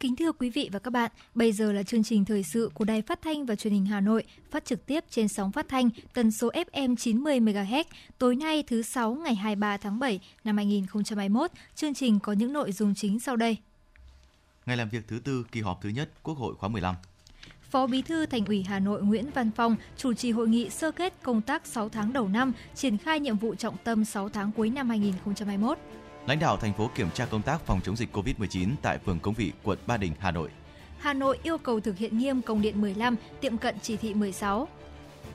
Kính thưa quý vị và các bạn, bây giờ là chương trình thời sự của Đài Phát thanh và Truyền hình Hà Nội, phát trực tiếp trên sóng phát thanh tần số FM 90 MHz. Tối nay thứ sáu ngày 23 tháng 7 năm 2021, chương trình có những nội dung chính sau đây. Ngày làm việc thứ tư kỳ họp thứ nhất Quốc hội khóa 15. Phó Bí thư Thành ủy Hà Nội Nguyễn Văn Phong chủ trì hội nghị sơ kết công tác 6 tháng đầu năm, triển khai nhiệm vụ trọng tâm 6 tháng cuối năm 2021. Lãnh đạo thành phố kiểm tra công tác phòng chống dịch COVID-19 tại phường Cống Vị, quận Ba Đình, Hà Nội. Hà Nội yêu cầu thực hiện nghiêm công điện 15, tiệm cận chỉ thị 16.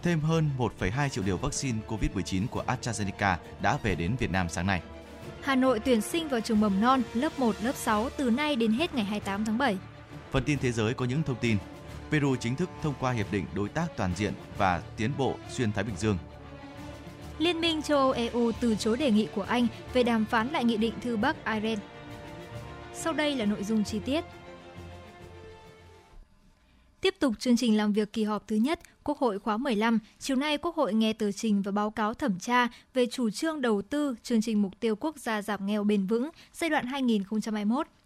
Thêm hơn 1,2 triệu liều vaccine COVID-19 của AstraZeneca đã về đến Việt Nam sáng nay. Hà Nội tuyển sinh vào trường mầm non lớp 1, lớp 6 từ nay đến hết ngày 28 tháng 7. Phần tin thế giới có những thông tin. Peru chính thức thông qua hiệp định đối tác toàn diện và tiến bộ xuyên Thái Bình Dương Liên minh châu Âu EU từ chối đề nghị của Anh về đàm phán lại nghị định thư Bắc Ireland. Sau đây là nội dung chi tiết. Tiếp tục chương trình làm việc kỳ họp thứ nhất, Quốc hội khóa 15, chiều nay Quốc hội nghe tờ trình và báo cáo thẩm tra về chủ trương đầu tư chương trình mục tiêu quốc gia giảm nghèo bền vững giai đoạn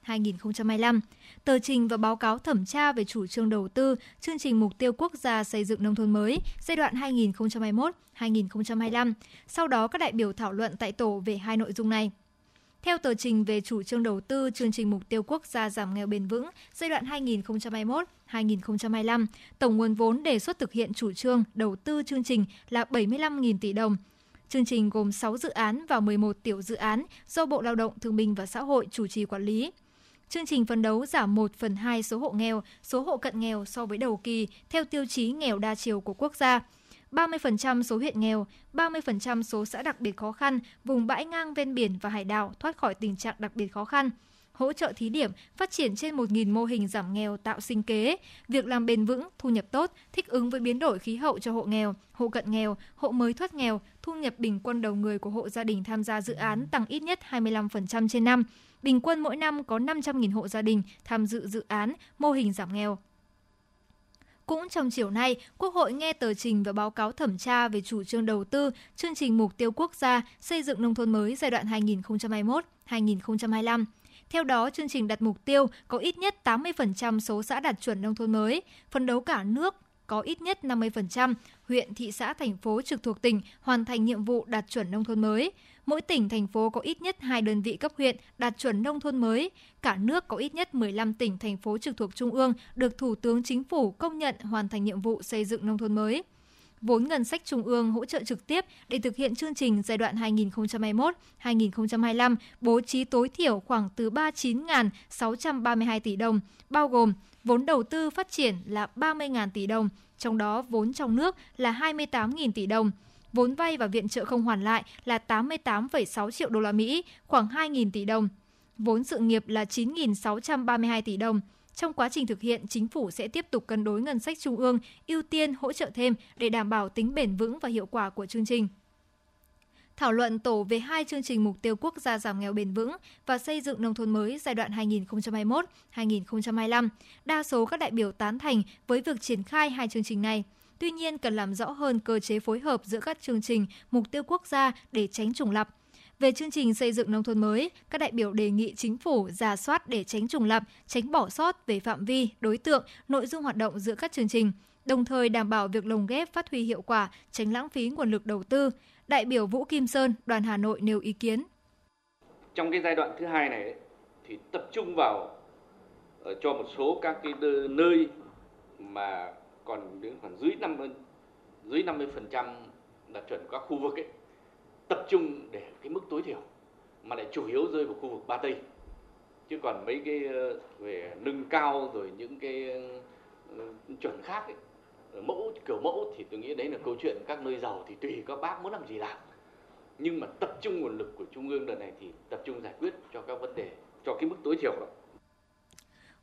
2025, Tờ trình và báo cáo thẩm tra về chủ trương đầu tư chương trình mục tiêu quốc gia xây dựng nông thôn mới giai đoạn 2021-2025. Sau đó các đại biểu thảo luận tại tổ về hai nội dung này. Theo tờ trình về chủ trương đầu tư chương trình mục tiêu quốc gia giảm nghèo bền vững giai đoạn 2021-2025, tổng nguồn vốn đề xuất thực hiện chủ trương đầu tư chương trình là 75.000 tỷ đồng. Chương trình gồm 6 dự án và 11 tiểu dự án do Bộ Lao động Thương binh và Xã hội chủ trì quản lý. Chương trình phấn đấu giảm 1 phần 2 số hộ nghèo, số hộ cận nghèo so với đầu kỳ theo tiêu chí nghèo đa chiều của quốc gia – 30% số huyện nghèo, 30% số xã đặc biệt khó khăn, vùng bãi ngang ven biển và hải đảo thoát khỏi tình trạng đặc biệt khó khăn hỗ trợ thí điểm phát triển trên 1.000 mô hình giảm nghèo tạo sinh kế, việc làm bền vững, thu nhập tốt, thích ứng với biến đổi khí hậu cho hộ nghèo, hộ cận nghèo, hộ mới thoát nghèo, thu nhập bình quân đầu người của hộ gia đình tham gia dự án tăng ít nhất 25% trên năm. Bình quân mỗi năm có 500.000 hộ gia đình tham dự dự án mô hình giảm nghèo. Cũng trong chiều nay, Quốc hội nghe tờ trình và báo cáo thẩm tra về chủ trương đầu tư chương trình mục tiêu quốc gia xây dựng nông thôn mới giai đoạn 2021-2025. Theo đó, chương trình đặt mục tiêu có ít nhất 80% số xã đạt chuẩn nông thôn mới, phấn đấu cả nước có ít nhất 50% huyện, thị xã, thành phố trực thuộc tỉnh hoàn thành nhiệm vụ đạt chuẩn nông thôn mới. Mỗi tỉnh, thành phố có ít nhất 2 đơn vị cấp huyện đạt chuẩn nông thôn mới. Cả nước có ít nhất 15 tỉnh, thành phố trực thuộc Trung ương được Thủ tướng Chính phủ công nhận hoàn thành nhiệm vụ xây dựng nông thôn mới vốn ngân sách trung ương hỗ trợ trực tiếp để thực hiện chương trình giai đoạn 2021-2025 bố trí tối thiểu khoảng từ 39.632 tỷ đồng, bao gồm vốn đầu tư phát triển là 30.000 tỷ đồng, trong đó vốn trong nước là 28.000 tỷ đồng, vốn vay và viện trợ không hoàn lại là 88,6 triệu đô la Mỹ, khoảng 2.000 tỷ đồng. Vốn sự nghiệp là 9.632 tỷ đồng. Trong quá trình thực hiện, chính phủ sẽ tiếp tục cân đối ngân sách trung ương, ưu tiên hỗ trợ thêm để đảm bảo tính bền vững và hiệu quả của chương trình thảo luận tổ về hai chương trình mục tiêu quốc gia giảm nghèo bền vững và xây dựng nông thôn mới giai đoạn 2021-2025. Đa số các đại biểu tán thành với việc triển khai hai chương trình này. Tuy nhiên, cần làm rõ hơn cơ chế phối hợp giữa các chương trình mục tiêu quốc gia để tránh trùng lập. Về chương trình xây dựng nông thôn mới, các đại biểu đề nghị chính phủ giả soát để tránh trùng lặp, tránh bỏ sót về phạm vi, đối tượng, nội dung hoạt động giữa các chương trình, đồng thời đảm bảo việc lồng ghép phát huy hiệu quả, tránh lãng phí nguồn lực đầu tư. Đại biểu Vũ Kim Sơn, đoàn Hà Nội nêu ý kiến. Trong cái giai đoạn thứ hai này thì tập trung vào ở cho một số các cái nơi mà còn đến khoảng dưới 50 dưới 50% đạt chuẩn các khu vực ấy tập trung để cái mức tối thiểu mà lại chủ yếu rơi vào khu vực ba tây. Chứ còn mấy cái ờ, về nâng cao rồi những cái ờ, chuẩn khác ấy, mẫu kiểu mẫu thì tôi nghĩ đấy là câu chuyện các nơi giàu thì tùy các bác muốn làm gì làm. Nhưng mà tập trung nguồn lực của trung ương đợt này thì tập trung giải quyết cho các vấn đề cho cái mức tối thiểu đó.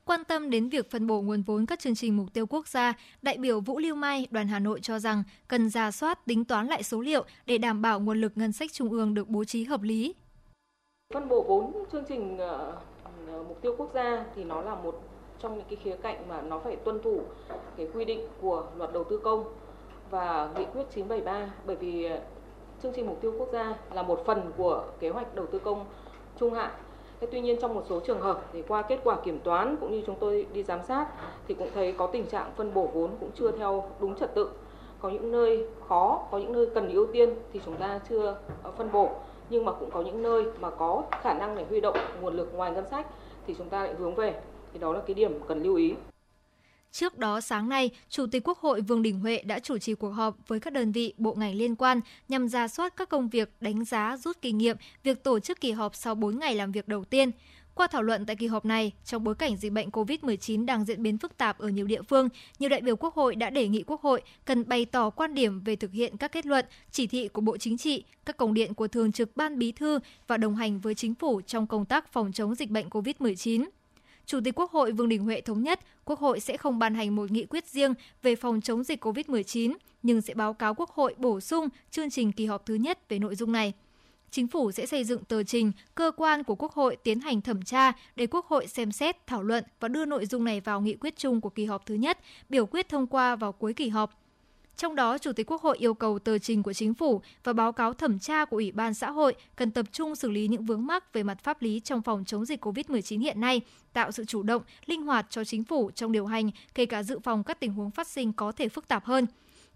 Quan tâm đến việc phân bổ nguồn vốn các chương trình mục tiêu quốc gia, đại biểu Vũ Lưu Mai, đoàn Hà Nội cho rằng cần ra soát tính toán lại số liệu để đảm bảo nguồn lực ngân sách trung ương được bố trí hợp lý. Phân bổ vốn chương trình ờ, ờ, mục tiêu quốc gia thì nó là một trong những cái khía cạnh mà nó phải tuân thủ cái quy định của luật đầu tư công và nghị quyết 973 bởi vì ờ, chương trình mục tiêu quốc gia là một phần của kế hoạch đầu tư công trung hạn. Thế tuy nhiên trong một số trường hợp thì qua kết quả kiểm toán cũng như chúng tôi đi giám sát thì cũng thấy có tình trạng phân bổ vốn cũng chưa theo đúng trật tự. Có những nơi khó, có những nơi cần ưu tiên thì chúng ta chưa ờ, phân bổ nhưng mà cũng có những nơi mà có khả năng để huy động nguồn lực ngoài ngân sách thì chúng ta lại hướng về thì đó là cái điểm cần lưu ý. Trước đó sáng nay, Chủ tịch Quốc hội Vương Đình Huệ đã chủ trì cuộc họp với các đơn vị bộ ngành liên quan nhằm ra soát các công việc, đánh giá, rút kinh nghiệm việc tổ chức kỳ họp sau 4 ngày làm việc đầu tiên. Qua thảo luận tại kỳ họp này, trong bối cảnh dịch bệnh COVID-19 đang diễn biến phức tạp ở nhiều địa phương, nhiều đại biểu Quốc hội đã đề nghị Quốc hội cần bày tỏ quan điểm về thực hiện các kết luận, chỉ thị của Bộ Chính trị, các công điện của Thường trực Ban Bí thư và đồng hành với Chính phủ trong công tác phòng chống dịch bệnh COVID-19. Chủ tịch Quốc hội Vương Đình Huệ thống nhất, Quốc hội sẽ không ban hành một nghị quyết riêng về phòng chống dịch COVID-19, nhưng sẽ báo cáo Quốc hội bổ sung chương trình kỳ họp thứ nhất về nội dung này. Chính phủ sẽ xây dựng tờ trình cơ quan của Quốc hội tiến hành thẩm tra để Quốc hội xem xét, thảo luận và đưa nội dung này vào nghị quyết chung của kỳ họp thứ nhất, biểu quyết thông qua vào cuối kỳ họp. Trong đó, Chủ tịch Quốc hội yêu cầu tờ trình của chính phủ và báo cáo thẩm tra của Ủy ban xã hội cần tập trung xử lý những vướng mắc về mặt pháp lý trong phòng chống dịch COVID-19 hiện nay, tạo sự chủ động, linh hoạt cho chính phủ trong điều hành, kể cả dự phòng các tình huống phát sinh có thể phức tạp hơn.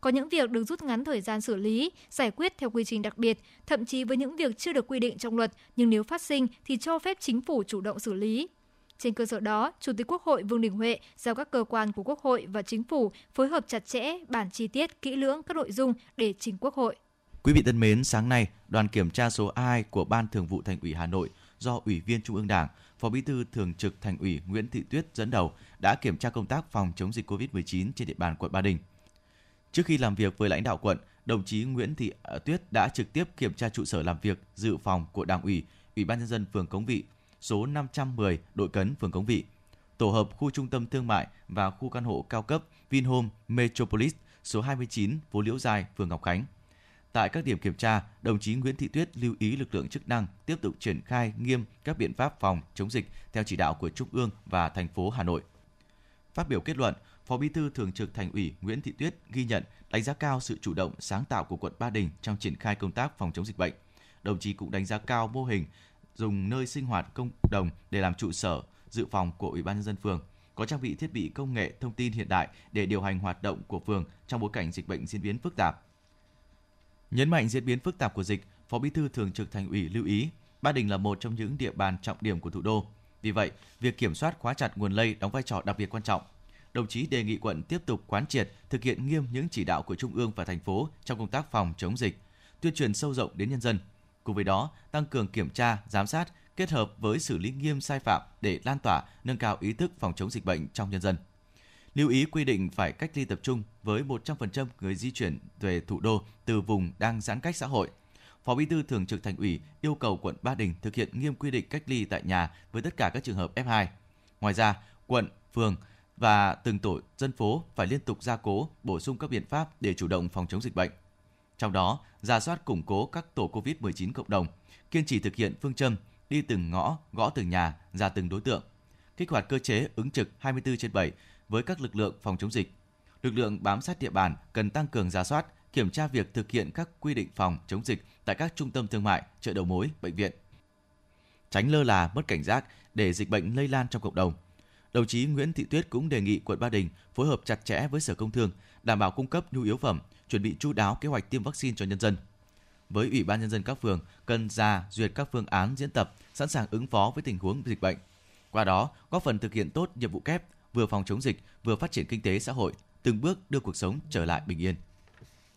Có những việc được rút ngắn thời gian xử lý, giải quyết theo quy trình đặc biệt, thậm chí với những việc chưa được quy định trong luật, nhưng nếu phát sinh thì cho phép chính phủ chủ động xử lý, trên cơ sở đó, Chủ tịch Quốc hội Vương Đình Huệ giao các cơ quan của Quốc hội và Chính phủ phối hợp chặt chẽ, bản chi tiết, kỹ lưỡng các nội dung để trình Quốc hội. Quý vị thân mến, sáng nay, đoàn kiểm tra số 2 của Ban Thường vụ Thành ủy Hà Nội do Ủy viên Trung ương Đảng, Phó Bí thư Thường trực Thành ủy Nguyễn Thị Tuyết dẫn đầu đã kiểm tra công tác phòng chống dịch COVID-19 trên địa bàn quận Ba Đình. Trước khi làm việc với lãnh đạo quận, đồng chí Nguyễn Thị à, Tuyết đã trực tiếp kiểm tra trụ sở làm việc dự phòng của Đảng ủy, Ủy ban nhân dân phường Cống Vị, số 510 Đội Cấn, phường Cống Vị. Tổ hợp khu trung tâm thương mại và khu căn hộ cao cấp Vinhome Metropolis số 29 phố Liễu Giai, phường Ngọc Khánh. Tại các điểm kiểm tra, đồng chí Nguyễn Thị Tuyết lưu ý lực lượng chức năng tiếp tục triển khai nghiêm các biện pháp phòng chống dịch theo chỉ đạo của Trung ương và thành phố Hà Nội. Phát biểu kết luận, Phó Bí thư Thường trực Thành ủy Nguyễn Thị Tuyết ghi nhận, đánh giá cao sự chủ động, sáng tạo của quận Ba Đình trong triển khai công tác phòng chống dịch bệnh. Đồng chí cũng đánh giá cao mô hình dùng nơi sinh hoạt cộng đồng để làm trụ sở dự phòng của Ủy ban nhân dân phường, có trang bị thiết bị công nghệ thông tin hiện đại để điều hành hoạt động của phường trong bối cảnh dịch bệnh diễn biến phức tạp. Nhấn mạnh diễn biến phức tạp của dịch, Phó Bí thư Thường trực Thành ủy lưu ý, Ba Đình là một trong những địa bàn trọng điểm của thủ đô. Vì vậy, việc kiểm soát khóa chặt nguồn lây đóng vai trò đặc biệt quan trọng. Đồng chí đề nghị quận tiếp tục quán triệt, thực hiện nghiêm những chỉ đạo của Trung ương và thành phố trong công tác phòng chống dịch, tuyên truyền sâu rộng đến nhân dân, Cùng với đó, tăng cường kiểm tra, giám sát, kết hợp với xử lý nghiêm sai phạm để lan tỏa, nâng cao ý thức phòng chống dịch bệnh trong nhân dân. Lưu ý quy định phải cách ly tập trung với 100% người di chuyển về thủ đô từ vùng đang giãn cách xã hội. Phó Bí thư Thường trực Thành ủy yêu cầu quận Ba Đình thực hiện nghiêm quy định cách ly tại nhà với tất cả các trường hợp F2. Ngoài ra, quận, phường và từng tổ dân phố phải liên tục gia cố, bổ sung các biện pháp để chủ động phòng chống dịch bệnh. Trong đó, ra soát củng cố các tổ COVID-19 cộng đồng, kiên trì thực hiện phương châm đi từng ngõ, gõ từng nhà, ra từng đối tượng. Kích hoạt cơ chế ứng trực 24 trên 7 với các lực lượng phòng chống dịch. Lực lượng bám sát địa bàn cần tăng cường ra soát, kiểm tra việc thực hiện các quy định phòng chống dịch tại các trung tâm thương mại, chợ đầu mối, bệnh viện. Tránh lơ là, mất cảnh giác để dịch bệnh lây lan trong cộng đồng. Đồng chí Nguyễn Thị Tuyết cũng đề nghị quận Ba Đình phối hợp chặt chẽ với Sở Công Thương, đảm bảo cung cấp nhu yếu phẩm, chuẩn bị chu đáo kế hoạch tiêm vaccine cho nhân dân. Với Ủy ban nhân dân các phường cần ra duyệt các phương án diễn tập sẵn sàng ứng phó với tình huống dịch bệnh. Qua đó, góp phần thực hiện tốt nhiệm vụ kép, vừa phòng chống dịch, vừa phát triển kinh tế xã hội, từng bước đưa cuộc sống trở lại bình yên.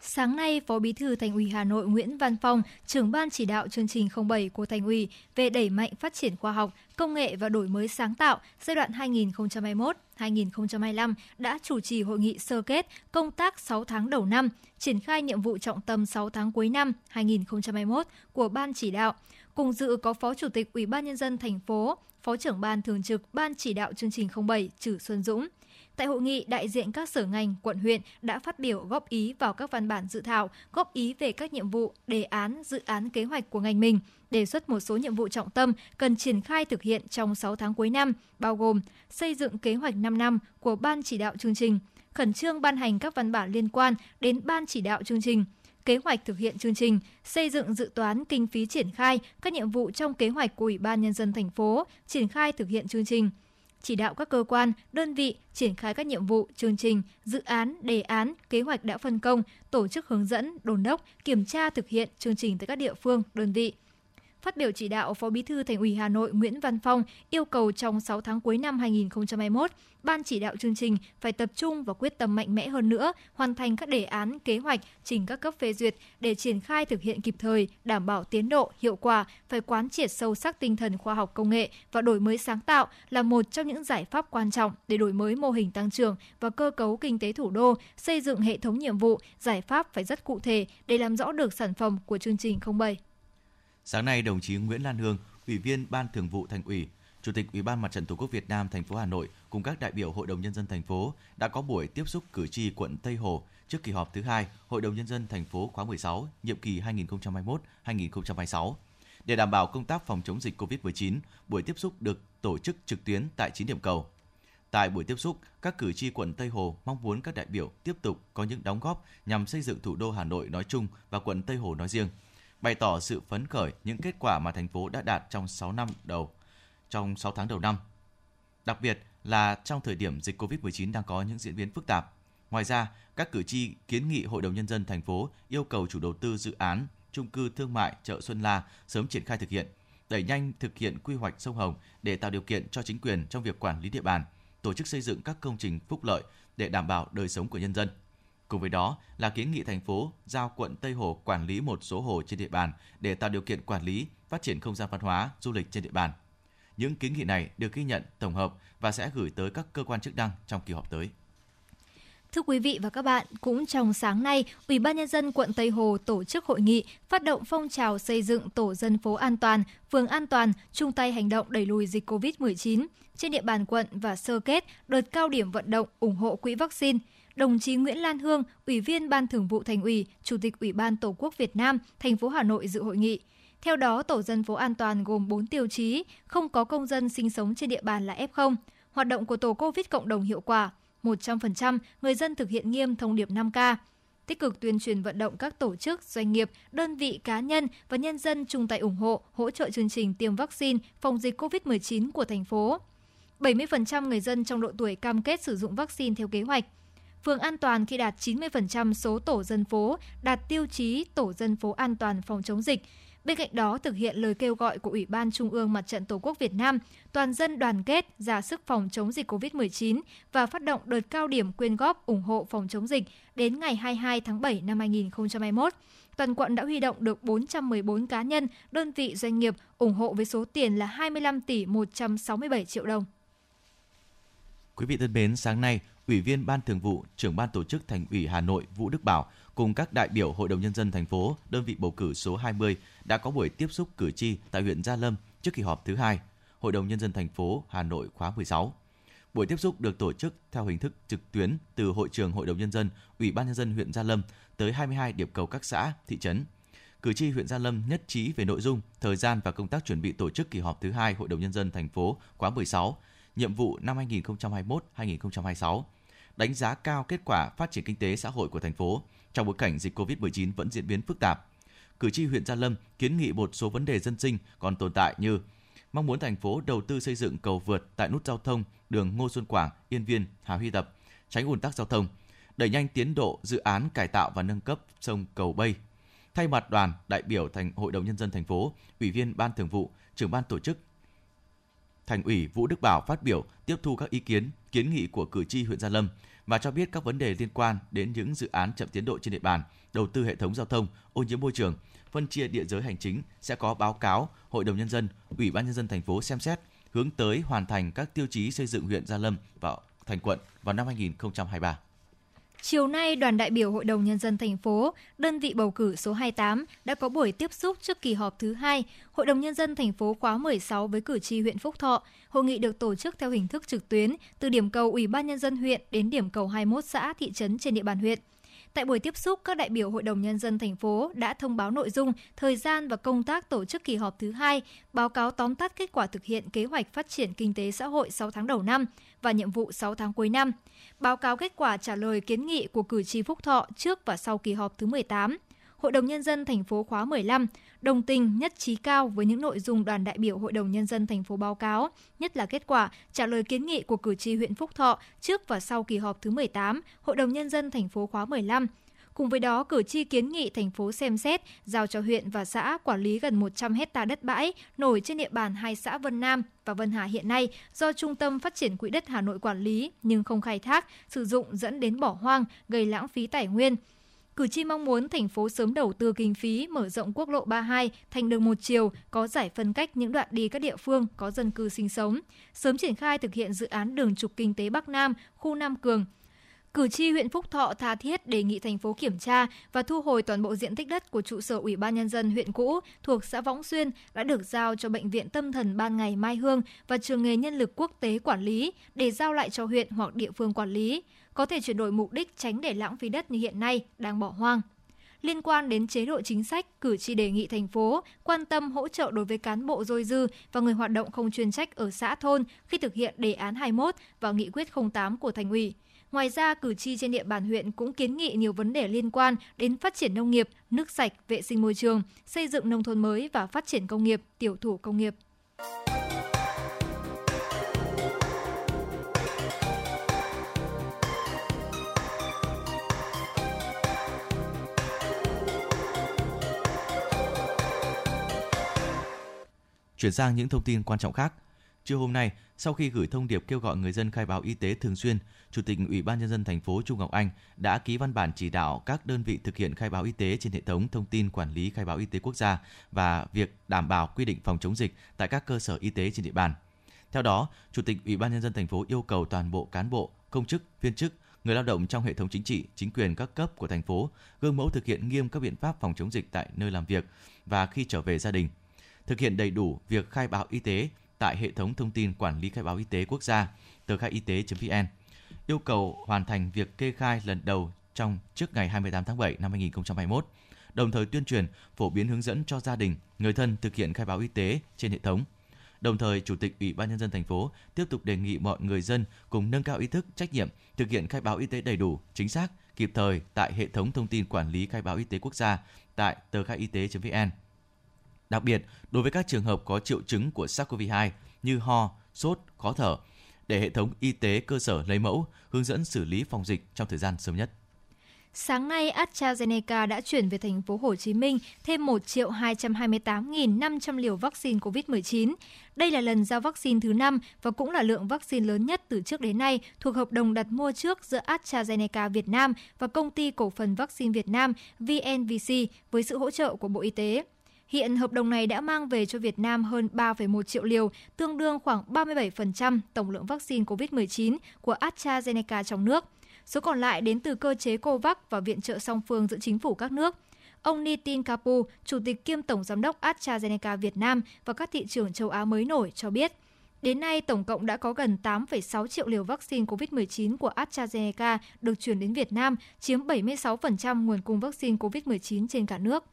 Sáng nay, Phó Bí thư Thành ủy Hà Nội Nguyễn Văn Phong, trưởng ban chỉ đạo chương trình 07 của Thành ủy về đẩy mạnh phát triển khoa học, công nghệ và đổi mới sáng tạo giai đoạn 2021-2025 đã chủ trì hội nghị sơ kết công tác 6 tháng đầu năm, triển khai nhiệm vụ trọng tâm 6 tháng cuối năm 2021 của ban chỉ đạo. Cùng dự có Phó Chủ tịch Ủy ban nhân dân thành phố, Phó trưởng ban thường trực Ban chỉ đạo chương trình 07 Trử Xuân Dũng. Tại hội nghị, đại diện các sở ngành, quận huyện đã phát biểu góp ý vào các văn bản dự thảo, góp ý về các nhiệm vụ, đề án, dự án kế hoạch của ngành mình, đề xuất một số nhiệm vụ trọng tâm cần triển khai thực hiện trong 6 tháng cuối năm, bao gồm xây dựng kế hoạch 5 năm của Ban chỉ đạo chương trình, khẩn trương ban hành các văn bản liên quan đến Ban chỉ đạo chương trình, kế hoạch thực hiện chương trình, xây dựng dự toán kinh phí triển khai các nhiệm vụ trong kế hoạch của Ủy ban nhân dân thành phố, triển khai thực hiện chương trình, chỉ đạo các cơ quan, đơn vị triển khai các nhiệm vụ, chương trình, dự án, đề án, kế hoạch đã phân công, tổ chức hướng dẫn, đồn đốc, kiểm tra thực hiện chương trình tại các địa phương, đơn vị. Phát biểu chỉ đạo, Phó Bí thư Thành ủy Hà Nội Nguyễn Văn Phong yêu cầu trong 6 tháng cuối năm 2021, Ban chỉ đạo chương trình phải tập trung và quyết tâm mạnh mẽ hơn nữa, hoàn thành các đề án, kế hoạch trình các cấp phê duyệt để triển khai thực hiện kịp thời, đảm bảo tiến độ, hiệu quả, phải quán triệt sâu sắc tinh thần khoa học công nghệ và đổi mới sáng tạo là một trong những giải pháp quan trọng để đổi mới mô hình tăng trưởng và cơ cấu kinh tế thủ đô, xây dựng hệ thống nhiệm vụ, giải pháp phải rất cụ thể để làm rõ được sản phẩm của chương trình 07. Sáng nay, đồng chí Nguyễn Lan Hương, Ủy viên Ban Thường vụ Thành ủy, Chủ tịch Ủy ban Mặt trận Tổ quốc Việt Nam thành phố Hà Nội cùng các đại biểu Hội đồng nhân dân thành phố đã có buổi tiếp xúc cử tri quận Tây Hồ trước kỳ họp thứ hai Hội đồng nhân dân thành phố khóa 16, nhiệm kỳ 2021-2026. Để đảm bảo công tác phòng chống dịch COVID-19, buổi tiếp xúc được tổ chức trực tuyến tại 9 điểm cầu. Tại buổi tiếp xúc, các cử tri quận Tây Hồ mong muốn các đại biểu tiếp tục có những đóng góp nhằm xây dựng thủ đô Hà Nội nói chung và quận Tây Hồ nói riêng – bày tỏ sự phấn khởi những kết quả mà thành phố đã đạt trong 6 năm đầu trong 6 tháng đầu năm. Đặc biệt là trong thời điểm dịch Covid-19 đang có những diễn biến phức tạp. Ngoài ra, các cử tri kiến nghị Hội đồng nhân dân thành phố yêu cầu chủ đầu tư dự án trung cư thương mại chợ Xuân La sớm triển khai thực hiện, đẩy nhanh thực hiện quy hoạch sông Hồng để tạo điều kiện cho chính quyền trong việc quản lý địa bàn, tổ chức xây dựng các công trình phúc lợi để đảm bảo đời sống của nhân dân. Cùng với đó là kiến nghị thành phố giao quận Tây Hồ quản lý một số hồ trên địa bàn để tạo điều kiện quản lý, phát triển không gian văn hóa, du lịch trên địa bàn. Những kiến nghị này được ghi nhận, tổng hợp và sẽ gửi tới các cơ quan chức năng trong kỳ họp tới. Thưa quý vị và các bạn, cũng trong sáng nay, Ủy ban nhân dân quận Tây Hồ tổ chức hội nghị phát động phong trào xây dựng tổ dân phố an toàn, phường an toàn, chung tay hành động đẩy lùi dịch COVID-19 trên địa bàn quận và sơ kết đợt cao điểm vận động ủng hộ quỹ vaccine đồng chí Nguyễn Lan Hương, Ủy viên Ban Thường vụ Thành ủy, Chủ tịch Ủy ban Tổ quốc Việt Nam, thành phố Hà Nội dự hội nghị. Theo đó, tổ dân phố an toàn gồm 4 tiêu chí, không có công dân sinh sống trên địa bàn là F0, hoạt động của tổ COVID cộng đồng hiệu quả, 100% người dân thực hiện nghiêm thông điệp 5K, tích cực tuyên truyền vận động các tổ chức, doanh nghiệp, đơn vị cá nhân và nhân dân chung tay ủng hộ, hỗ trợ chương trình tiêm vaccine phòng dịch COVID-19 của thành phố. 70% người dân trong độ tuổi cam kết sử dụng vaccine theo kế hoạch – phường an toàn khi đạt 90% số tổ dân phố đạt tiêu chí tổ dân phố an toàn phòng chống dịch. Bên cạnh đó, thực hiện lời kêu gọi của Ủy ban Trung ương Mặt trận Tổ quốc Việt Nam, toàn dân đoàn kết, ra sức phòng chống dịch COVID-19 và phát động đợt cao điểm quyên góp ủng hộ phòng chống dịch đến ngày 22 tháng 7 năm 2021 toàn quận đã huy động được 414 cá nhân, đơn vị doanh nghiệp ủng hộ với số tiền là 25 tỷ 167 triệu đồng. Quý vị thân mến, sáng nay, Ủy viên Ban Thường vụ, trưởng ban tổ chức Thành ủy Hà Nội Vũ Đức Bảo cùng các đại biểu Hội đồng nhân dân thành phố, đơn vị bầu cử số 20 đã có buổi tiếp xúc cử tri tại huyện Gia Lâm trước kỳ họp thứ hai Hội đồng nhân dân thành phố Hà Nội khóa 16. Buổi tiếp xúc được tổ chức theo hình thức trực tuyến từ Hội trường Hội đồng nhân dân, Ủy ban nhân dân huyện Gia Lâm tới 22 điểm cầu các xã, thị trấn. Cử tri huyện Gia Lâm nhất trí về nội dung, thời gian và công tác chuẩn bị tổ chức kỳ họp thứ hai Hội đồng nhân dân thành phố khóa 16 nhiệm vụ năm 2021-2026, đánh giá cao kết quả phát triển kinh tế xã hội của thành phố trong bối cảnh dịch COVID-19 vẫn diễn biến phức tạp. Cử tri huyện Gia Lâm kiến nghị một số vấn đề dân sinh còn tồn tại như mong muốn thành phố đầu tư xây dựng cầu vượt tại nút giao thông đường Ngô Xuân Quảng, Yên Viên, Hà Huy Tập, tránh ùn tắc giao thông, đẩy nhanh tiến độ dự án cải tạo và nâng cấp sông Cầu Bay. Thay mặt đoàn đại biểu thành Hội đồng nhân dân thành phố, Ủy viên Ban Thường vụ, trưởng ban tổ chức Thành ủy Vũ Đức Bảo phát biểu tiếp thu các ý kiến, kiến nghị của cử tri huyện Gia Lâm và cho biết các vấn đề liên quan đến những dự án chậm tiến độ trên địa bàn, đầu tư hệ thống giao thông, ô nhiễm môi trường, phân chia địa giới hành chính sẽ có báo cáo Hội đồng nhân dân, Ủy ban nhân dân thành phố xem xét hướng tới hoàn thành các tiêu chí xây dựng huyện Gia Lâm vào thành quận vào năm 2023. Chiều nay, đoàn đại biểu Hội đồng Nhân dân thành phố, đơn vị bầu cử số 28 đã có buổi tiếp xúc trước kỳ họp thứ hai Hội đồng Nhân dân thành phố khóa 16 với cử tri huyện Phúc Thọ. Hội nghị được tổ chức theo hình thức trực tuyến từ điểm cầu Ủy ban Nhân dân huyện đến điểm cầu 21 xã, thị trấn trên địa bàn huyện. Tại buổi tiếp xúc, các đại biểu Hội đồng Nhân dân thành phố đã thông báo nội dung, thời gian và công tác tổ chức kỳ họp thứ hai, báo cáo tóm tắt kết quả thực hiện kế hoạch phát triển kinh tế xã hội 6 tháng đầu năm và nhiệm vụ 6 tháng cuối năm, báo cáo kết quả trả lời kiến nghị của cử tri Phúc Thọ trước và sau kỳ họp thứ 18. Hội đồng Nhân dân thành phố khóa 15 đồng tình nhất trí cao với những nội dung đoàn đại biểu Hội đồng Nhân dân thành phố báo cáo, nhất là kết quả trả lời kiến nghị của cử tri huyện Phúc Thọ trước và sau kỳ họp thứ 18 Hội đồng Nhân dân thành phố khóa 15. Cùng với đó, cử tri kiến nghị thành phố xem xét giao cho huyện và xã quản lý gần 100 hecta đất bãi nổi trên địa bàn hai xã Vân Nam và Vân Hà hiện nay do Trung tâm Phát triển Quỹ đất Hà Nội quản lý nhưng không khai thác, sử dụng dẫn đến bỏ hoang, gây lãng phí tài nguyên. Cử tri mong muốn thành phố sớm đầu tư kinh phí mở rộng quốc lộ 32 thành đường một chiều có giải phân cách những đoạn đi các địa phương có dân cư sinh sống, sớm triển khai thực hiện dự án đường trục kinh tế Bắc Nam, khu Nam Cường, Cử tri huyện Phúc Thọ tha thiết đề nghị thành phố kiểm tra và thu hồi toàn bộ diện tích đất của trụ sở Ủy ban Nhân dân huyện cũ thuộc xã Võng Xuyên đã được giao cho Bệnh viện Tâm thần Ban Ngày Mai Hương và Trường nghề Nhân lực Quốc tế quản lý để giao lại cho huyện hoặc địa phương quản lý có thể chuyển đổi mục đích tránh để lãng phí đất như hiện nay đang bỏ hoang. Liên quan đến chế độ chính sách, cử tri đề nghị thành phố quan tâm hỗ trợ đối với cán bộ dôi dư và người hoạt động không chuyên trách ở xã thôn khi thực hiện đề án 21 và nghị quyết 08 của thành ủy. Ngoài ra, cử tri trên địa bàn huyện cũng kiến nghị nhiều vấn đề liên quan đến phát triển nông nghiệp, nước sạch, vệ sinh môi trường, xây dựng nông thôn mới và phát triển công nghiệp, tiểu thủ công nghiệp. Chuyển sang những thông tin quan trọng khác. Trưa hôm nay, sau khi gửi thông điệp kêu gọi người dân khai báo y tế thường xuyên, Chủ tịch Ủy ban nhân dân thành phố Trung Ngọc Anh đã ký văn bản chỉ đạo các đơn vị thực hiện khai báo y tế trên hệ thống thông tin quản lý khai báo y tế quốc gia và việc đảm bảo quy định phòng chống dịch tại các cơ sở y tế trên địa bàn. Theo đó, Chủ tịch Ủy ban nhân dân thành phố yêu cầu toàn bộ cán bộ, công chức, viên chức, người lao động trong hệ thống chính trị, chính quyền các cấp của thành phố gương mẫu thực hiện nghiêm các biện pháp phòng chống dịch tại nơi làm việc và khi trở về gia đình, thực hiện đầy đủ việc khai báo y tế tại hệ thống thông tin quản lý khai báo y tế quốc gia tờ khai y tế.vn yêu cầu hoàn thành việc kê khai lần đầu trong trước ngày 28 tháng 7 năm 2021, đồng thời tuyên truyền, phổ biến hướng dẫn cho gia đình, người thân thực hiện khai báo y tế trên hệ thống. Đồng thời, Chủ tịch Ủy ban nhân dân thành phố tiếp tục đề nghị mọi người dân cùng nâng cao ý thức, trách nhiệm, thực hiện khai báo y tế đầy đủ, chính xác, kịp thời tại hệ thống thông tin quản lý khai báo y tế quốc gia tại tờ khai y tế.vn. Đặc biệt, đối với các trường hợp có triệu chứng của SARS-CoV-2 như ho, sốt, khó thở, để hệ thống y tế cơ sở lấy mẫu, hướng dẫn xử lý phòng dịch trong thời gian sớm nhất. Sáng nay, AstraZeneca đã chuyển về thành phố Hồ Chí Minh thêm 1 triệu 228.500 liều vaccine COVID-19. Đây là lần giao vaccine thứ 5 và cũng là lượng vaccine lớn nhất từ trước đến nay thuộc hợp đồng đặt mua trước giữa AstraZeneca Việt Nam và Công ty Cổ phần Vaccine Việt Nam VNVC với sự hỗ trợ của Bộ Y tế. Hiện hợp đồng này đã mang về cho Việt Nam hơn 3,1 triệu liều, tương đương khoảng 37% tổng lượng vaccine COVID-19 của AstraZeneca trong nước. Số còn lại đến từ cơ chế COVAX và viện trợ song phương giữa chính phủ các nước. Ông Nitin Kapu, Chủ tịch kiêm Tổng Giám đốc AstraZeneca Việt Nam và các thị trường châu Á mới nổi cho biết, Đến nay, tổng cộng đã có gần 8,6 triệu liều vaccine COVID-19 của AstraZeneca được chuyển đến Việt Nam, chiếm 76% nguồn cung vaccine COVID-19 trên cả nước.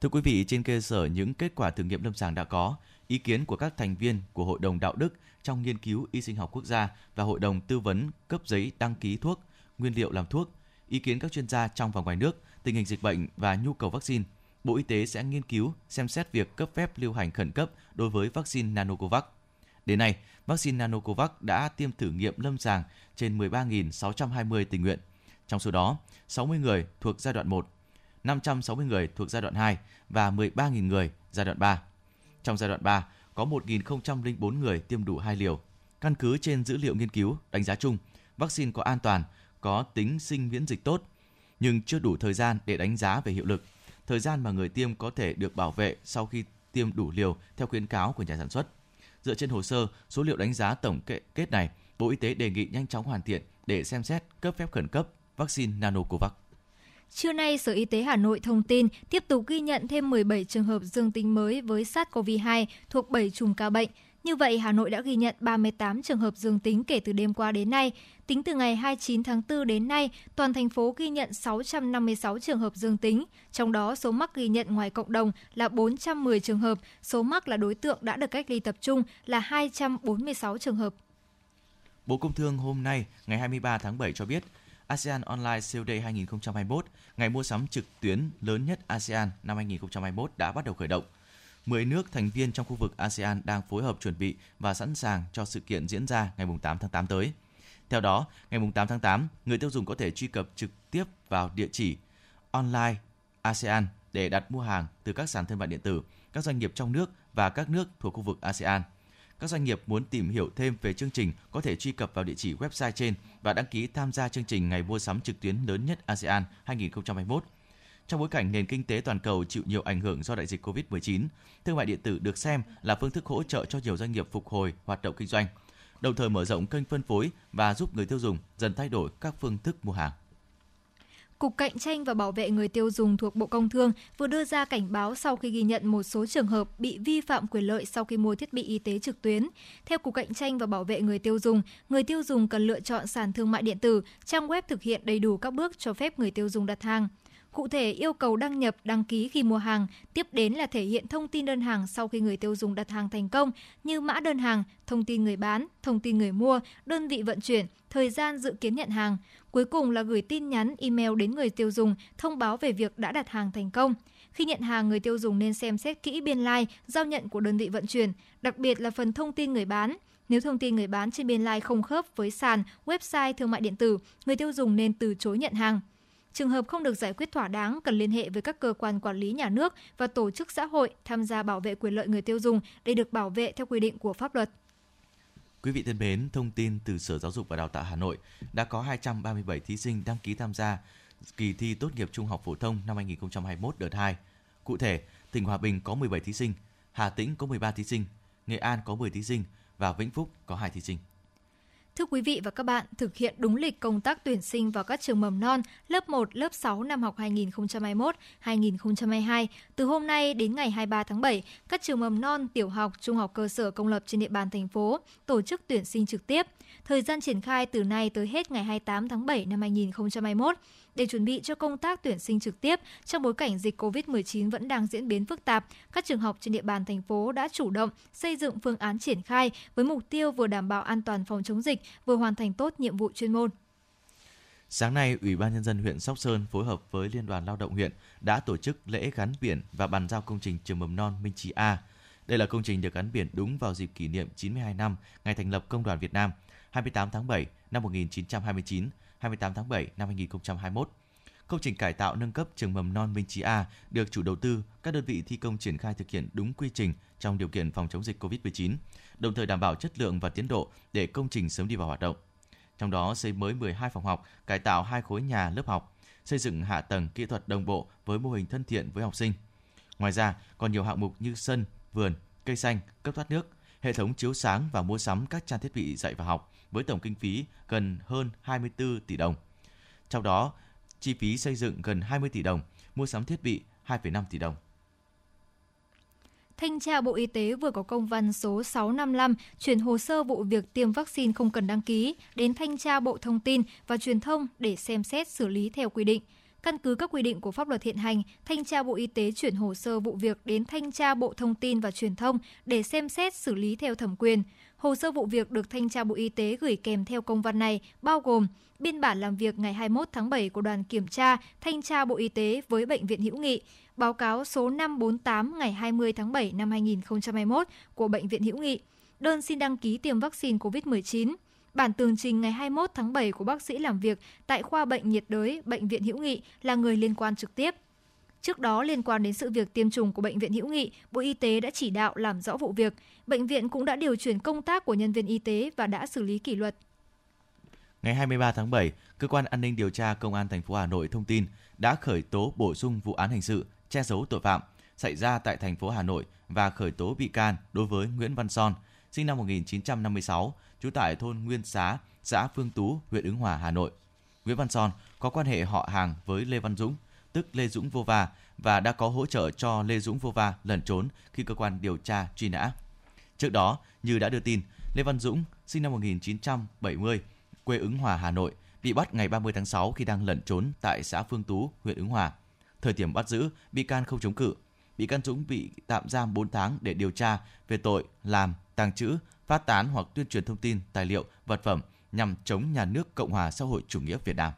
Thưa quý vị, trên cơ sở những kết quả thử nghiệm lâm sàng đã có, ý kiến của các thành viên của Hội đồng Đạo đức trong nghiên cứu y sinh học quốc gia và Hội đồng tư vấn cấp giấy đăng ký thuốc, nguyên liệu làm thuốc, ý kiến các chuyên gia trong và ngoài nước, tình hình dịch bệnh và nhu cầu vaccine, Bộ Y tế sẽ nghiên cứu xem xét việc cấp phép lưu hành khẩn cấp đối với vaccine Nanocovax. Đến nay, vaccine Nanocovax đã tiêm thử nghiệm lâm sàng trên 13.620 tình nguyện. Trong số đó, 60 người thuộc giai đoạn 1 560 người thuộc giai đoạn 2 và 13.000 người giai đoạn 3. Trong giai đoạn 3, có 1.004 người tiêm đủ hai liều. Căn cứ trên dữ liệu nghiên cứu, đánh giá chung, vaccine có an toàn, có tính sinh miễn dịch tốt, nhưng chưa đủ thời gian để đánh giá về hiệu lực. Thời gian mà người tiêm có thể được bảo vệ sau khi tiêm đủ liều theo khuyến cáo của nhà sản xuất. Dựa trên hồ sơ, số liệu đánh giá tổng kết này, Bộ Y tế đề nghị nhanh chóng hoàn thiện để xem xét cấp phép khẩn cấp vaccine Nanocovax. Trưa nay, Sở Y tế Hà Nội thông tin tiếp tục ghi nhận thêm 17 trường hợp dương tính mới với SARS-CoV-2 thuộc 7 chùm ca bệnh. Như vậy, Hà Nội đã ghi nhận 38 trường hợp dương tính kể từ đêm qua đến nay. Tính từ ngày 29 tháng 4 đến nay, toàn thành phố ghi nhận 656 trường hợp dương tính, trong đó số mắc ghi nhận ngoài cộng đồng là 410 trường hợp, số mắc là đối tượng đã được cách ly tập trung là 246 trường hợp. Bộ Công Thương hôm nay, ngày 23 tháng 7 cho biết, ASEAN Online Sale Day 2021, ngày mua sắm trực tuyến lớn nhất ASEAN năm 2021 đã bắt đầu khởi động. 10 nước thành viên trong khu vực ASEAN đang phối hợp chuẩn bị và sẵn sàng cho sự kiện diễn ra ngày 8 tháng 8 tới. Theo đó, ngày 8 tháng 8, người tiêu dùng có thể truy cập trực tiếp vào địa chỉ online ASEAN để đặt mua hàng từ các sàn thương mại điện tử, các doanh nghiệp trong nước và các nước thuộc khu vực ASEAN. Các doanh nghiệp muốn tìm hiểu thêm về chương trình có thể truy cập vào địa chỉ website trên và đăng ký tham gia chương trình ngày mua sắm trực tuyến lớn nhất ASEAN 2021. Trong bối cảnh nền kinh tế toàn cầu chịu nhiều ảnh hưởng do đại dịch COVID-19, thương mại điện tử được xem là phương thức hỗ trợ cho nhiều doanh nghiệp phục hồi hoạt động kinh doanh, đồng thời mở rộng kênh phân phối và giúp người tiêu dùng dần thay đổi các phương thức mua hàng. Cục Cạnh tranh và Bảo vệ người tiêu dùng thuộc Bộ Công Thương vừa đưa ra cảnh báo sau khi ghi nhận một số trường hợp bị vi phạm quyền lợi sau khi mua thiết bị y tế trực tuyến. Theo Cục Cạnh tranh và Bảo vệ người tiêu dùng, người tiêu dùng cần lựa chọn sàn thương mại điện tử, trang web thực hiện đầy đủ các bước cho phép người tiêu dùng đặt hàng. Cụ thể, yêu cầu đăng nhập, đăng ký khi mua hàng, tiếp đến là thể hiện thông tin đơn hàng sau khi người tiêu dùng đặt hàng thành công như mã đơn hàng, thông tin người bán, thông tin người mua, đơn vị vận chuyển, thời gian dự kiến nhận hàng. Cuối cùng là gửi tin nhắn, email đến người tiêu dùng thông báo về việc đã đặt hàng thành công. Khi nhận hàng, người tiêu dùng nên xem xét kỹ biên lai, like, giao nhận của đơn vị vận chuyển, đặc biệt là phần thông tin người bán. Nếu thông tin người bán trên biên lai like không khớp với sàn, website thương mại điện tử, người tiêu dùng nên từ chối nhận hàng. Trường hợp không được giải quyết thỏa đáng cần liên hệ với các cơ quan quản lý nhà nước và tổ chức xã hội tham gia bảo vệ quyền lợi người tiêu dùng để được bảo vệ theo quy định của pháp luật. Quý vị thân mến, thông tin từ Sở Giáo dục và Đào tạo Hà Nội đã có 237 thí sinh đăng ký tham gia kỳ thi tốt nghiệp trung học phổ thông năm 2021 đợt 2. Cụ thể, tỉnh Hòa Bình có 17 thí sinh, Hà Tĩnh có 13 thí sinh, Nghệ An có 10 thí sinh và Vĩnh Phúc có 2 thí sinh. Thưa quý vị và các bạn, thực hiện đúng lịch công tác tuyển sinh vào các trường mầm non lớp 1, lớp 6 năm học 2021-2022, từ hôm nay đến ngày 23 tháng 7, các trường mầm non, tiểu học, trung học cơ sở công lập trên địa bàn thành phố tổ chức tuyển sinh trực tiếp. Thời gian triển khai từ nay tới hết ngày 28 tháng 7 năm 2021 để chuẩn bị cho công tác tuyển sinh trực tiếp trong bối cảnh dịch COVID-19 vẫn đang diễn biến phức tạp, các trường học trên địa bàn thành phố đã chủ động xây dựng phương án triển khai với mục tiêu vừa đảm bảo an toàn phòng chống dịch, vừa hoàn thành tốt nhiệm vụ chuyên môn. Sáng nay, Ủy ban nhân dân huyện Sóc Sơn phối hợp với Liên đoàn Lao động huyện đã tổ chức lễ gắn biển và bàn giao công trình trường mầm non Minh Trí A. Đây là công trình được gắn biển đúng vào dịp kỷ niệm 92 năm ngày thành lập Công đoàn Việt Nam, 28 tháng 7 năm 1929, 28 tháng 7 năm 2021. Công trình cải tạo nâng cấp trường mầm non Minh Trí A được chủ đầu tư, các đơn vị thi công triển khai thực hiện đúng quy trình trong điều kiện phòng chống dịch COVID-19, đồng thời đảm bảo chất lượng và tiến độ để công trình sớm đi vào hoạt động. Trong đó xây mới 12 phòng học, cải tạo hai khối nhà lớp học, xây dựng hạ tầng kỹ thuật đồng bộ với mô hình thân thiện với học sinh. Ngoài ra, còn nhiều hạng mục như sân, vườn, cây xanh, cấp thoát nước, hệ thống chiếu sáng và mua sắm các trang thiết bị dạy và học với tổng kinh phí gần hơn 24 tỷ đồng. Trong đó, chi phí xây dựng gần 20 tỷ đồng, mua sắm thiết bị 2,5 tỷ đồng. Thanh tra Bộ Y tế vừa có công văn số 655 chuyển hồ sơ vụ việc tiêm vaccine không cần đăng ký đến Thanh tra Bộ Thông tin và Truyền thông để xem xét xử lý theo quy định. Căn cứ các quy định của pháp luật hiện hành, Thanh tra Bộ Y tế chuyển hồ sơ vụ việc đến Thanh tra Bộ Thông tin và Truyền thông để xem xét xử lý theo thẩm quyền. Hồ sơ vụ việc được Thanh tra Bộ Y tế gửi kèm theo công văn này bao gồm biên bản làm việc ngày 21 tháng 7 của đoàn kiểm tra Thanh tra Bộ Y tế với Bệnh viện Hữu Nghị, báo cáo số 548 ngày 20 tháng 7 năm 2021 của Bệnh viện Hữu Nghị, đơn xin đăng ký tiêm vaccine COVID-19, bản tường trình ngày 21 tháng 7 của bác sĩ làm việc tại khoa bệnh nhiệt đới Bệnh viện Hữu Nghị là người liên quan trực tiếp. Trước đó, liên quan đến sự việc tiêm chủng của Bệnh viện Hữu Nghị, Bộ Y tế đã chỉ đạo làm rõ vụ việc. Bệnh viện cũng đã điều chuyển công tác của nhân viên y tế và đã xử lý kỷ luật. Ngày 23 tháng 7, Cơ quan An ninh điều tra Công an thành phố Hà Nội thông tin đã khởi tố bổ sung vụ án hình sự che giấu tội phạm xảy ra tại thành phố Hà Nội và khởi tố bị can đối với Nguyễn Văn Son, sinh năm 1956, trú tại thôn Nguyên Xá, xã Phương Tú, huyện Ứng Hòa, Hà Nội. Nguyễn Văn Son có quan hệ họ hàng với Lê Văn Dũng, tức Lê Dũng Vô Va và đã có hỗ trợ cho Lê Dũng Vô Va lẩn trốn khi cơ quan điều tra truy nã. Trước đó, như đã đưa tin, Lê Văn Dũng, sinh năm 1970, quê Ứng Hòa, Hà Nội, bị bắt ngày 30 tháng 6 khi đang lẩn trốn tại xã Phương Tú, huyện Ứng Hòa. Thời điểm bắt giữ, bị can không chống cự. Bị can Dũng bị tạm giam 4 tháng để điều tra về tội làm, tàng trữ, phát tán hoặc tuyên truyền thông tin, tài liệu, vật phẩm nhằm chống nhà nước Cộng hòa xã hội chủ nghĩa Việt Nam.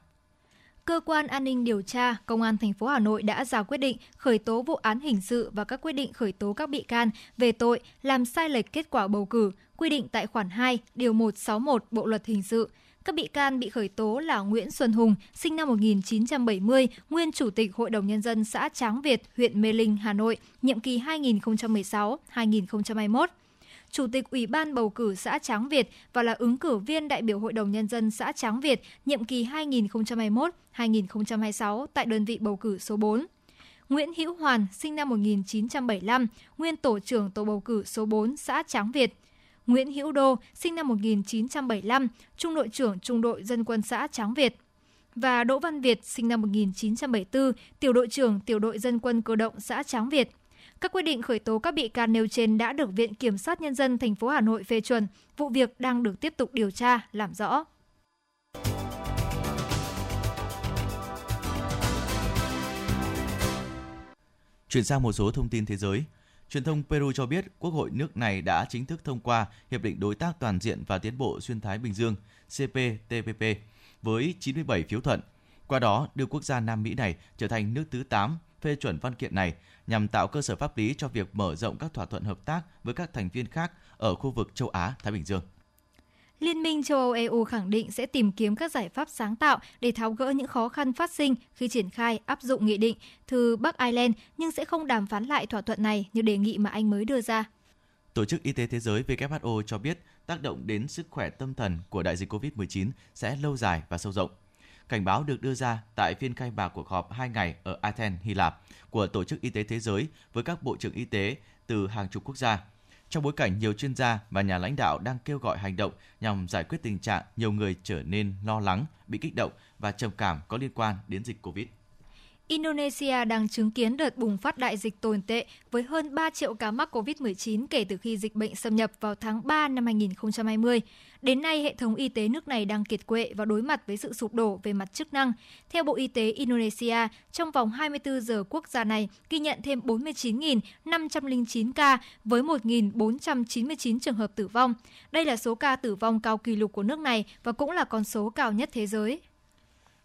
Cơ quan an ninh điều tra Công an thành phố Hà Nội đã ra quyết định khởi tố vụ án hình sự và các quyết định khởi tố các bị can về tội làm sai lệch kết quả bầu cử, quy định tại khoản 2, điều 161 Bộ luật hình sự. Các bị can bị khởi tố là Nguyễn Xuân Hùng, sinh năm 1970, nguyên Chủ tịch Hội đồng Nhân dân xã Tráng Việt, huyện Mê Linh, Hà Nội, nhiệm kỳ 2016-2021. Chủ tịch Ủy ban bầu cử xã Tráng Việt và là ứng cử viên đại biểu Hội đồng Nhân dân xã Tráng Việt nhiệm kỳ 2021-2026 tại đơn vị bầu cử số 4. Nguyễn Hữu Hoàn, sinh năm 1975, nguyên tổ trưởng tổ bầu cử số 4 xã Tráng Việt. Nguyễn Hữu Đô, sinh năm 1975, trung đội trưởng trung đội dân quân xã Tráng Việt và Đỗ Văn Việt, sinh năm 1974, tiểu đội trưởng tiểu đội dân quân cơ động xã Tráng Việt. Các quyết định khởi tố các bị can nêu trên đã được Viện Kiểm sát Nhân dân thành phố Hà Nội phê chuẩn. Vụ việc đang được tiếp tục điều tra, làm rõ. Chuyển sang một số thông tin thế giới. Truyền thông Peru cho biết Quốc hội nước này đã chính thức thông qua Hiệp định Đối tác Toàn diện và Tiến bộ Xuyên Thái Bình Dương CPTPP với 97 phiếu thuận. Qua đó, đưa quốc gia Nam Mỹ này trở thành nước thứ 8 phê chuẩn văn kiện này nhằm tạo cơ sở pháp lý cho việc mở rộng các thỏa thuận hợp tác với các thành viên khác ở khu vực châu Á Thái Bình Dương. Liên minh châu Âu EU khẳng định sẽ tìm kiếm các giải pháp sáng tạo để tháo gỡ những khó khăn phát sinh khi triển khai áp dụng nghị định từ Bắc Ireland nhưng sẽ không đàm phán lại thỏa thuận này như đề nghị mà Anh mới đưa ra. Tổ chức Y tế Thế giới WHO cho biết tác động đến sức khỏe tâm thần của đại dịch COVID-19 sẽ lâu dài và sâu rộng. Cảnh báo được đưa ra tại phiên khai mạc cuộc họp 2 ngày ở Athens, Hy Lạp của Tổ chức Y tế Thế giới với các bộ trưởng y tế từ hàng chục quốc gia. Trong bối cảnh nhiều chuyên gia và nhà lãnh đạo đang kêu gọi hành động nhằm giải quyết tình trạng nhiều người trở nên lo lắng, bị kích động và trầm cảm có liên quan đến dịch Covid. Indonesia đang chứng kiến đợt bùng phát đại dịch tồi tệ với hơn 3 triệu ca mắc COVID-19 kể từ khi dịch bệnh xâm nhập vào tháng 3 năm 2020. Đến nay, hệ thống y tế nước này đang kiệt quệ và đối mặt với sự sụp đổ về mặt chức năng. Theo Bộ Y tế Indonesia, trong vòng 24 giờ quốc gia này ghi nhận thêm 49.509 ca với 1.499 trường hợp tử vong. Đây là số ca tử vong cao kỷ lục của nước này và cũng là con số cao nhất thế giới.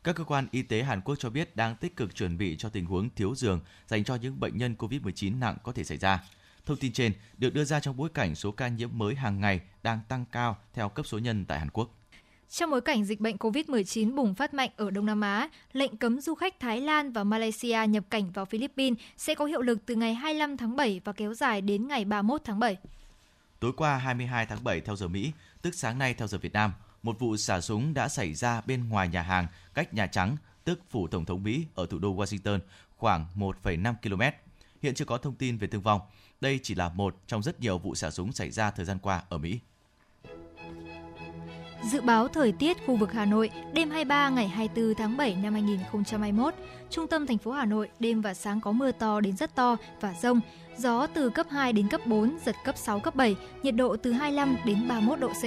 Các cơ quan y tế Hàn Quốc cho biết đang tích cực chuẩn bị cho tình huống thiếu giường dành cho những bệnh nhân COVID-19 nặng có thể xảy ra. Thông tin trên được đưa ra trong bối cảnh số ca nhiễm mới hàng ngày đang tăng cao theo cấp số nhân tại Hàn Quốc. Trong bối cảnh dịch bệnh COVID-19 bùng phát mạnh ở Đông Nam Á, lệnh cấm du khách Thái Lan và Malaysia nhập cảnh vào Philippines sẽ có hiệu lực từ ngày 25 tháng 7 và kéo dài đến ngày 31 tháng 7. Tối qua 22 tháng 7 theo giờ Mỹ, tức sáng nay theo giờ Việt Nam, một vụ xả súng đã xảy ra bên ngoài nhà hàng cách Nhà Trắng, tức phủ Tổng thống Mỹ ở thủ đô Washington, khoảng 1,5 km. Hiện chưa có thông tin về thương vong. Đây chỉ là một trong rất nhiều vụ xả súng xảy ra thời gian qua ở Mỹ. Dự báo thời tiết khu vực Hà Nội đêm 23 ngày 24 tháng 7 năm 2021, trung tâm thành phố Hà Nội đêm và sáng có mưa to đến rất to và rông, gió từ cấp 2 đến cấp 4, giật cấp 6, cấp 7, nhiệt độ từ 25 đến 31 độ C.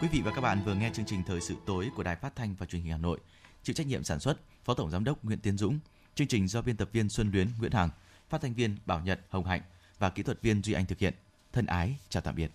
Quý vị và các bạn vừa nghe chương trình Thời sự tối của Đài Phát thanh và Truyền hình Hà Nội. Chịu trách nhiệm sản xuất Phó Tổng giám đốc Nguyễn Tiến Dũng. Chương trình do biên tập viên Xuân Luyến Nguyễn Hằng, phát thanh viên Bảo Nhật Hồng Hạnh và kỹ thuật viên Duy Anh thực hiện. Thân ái chào tạm biệt.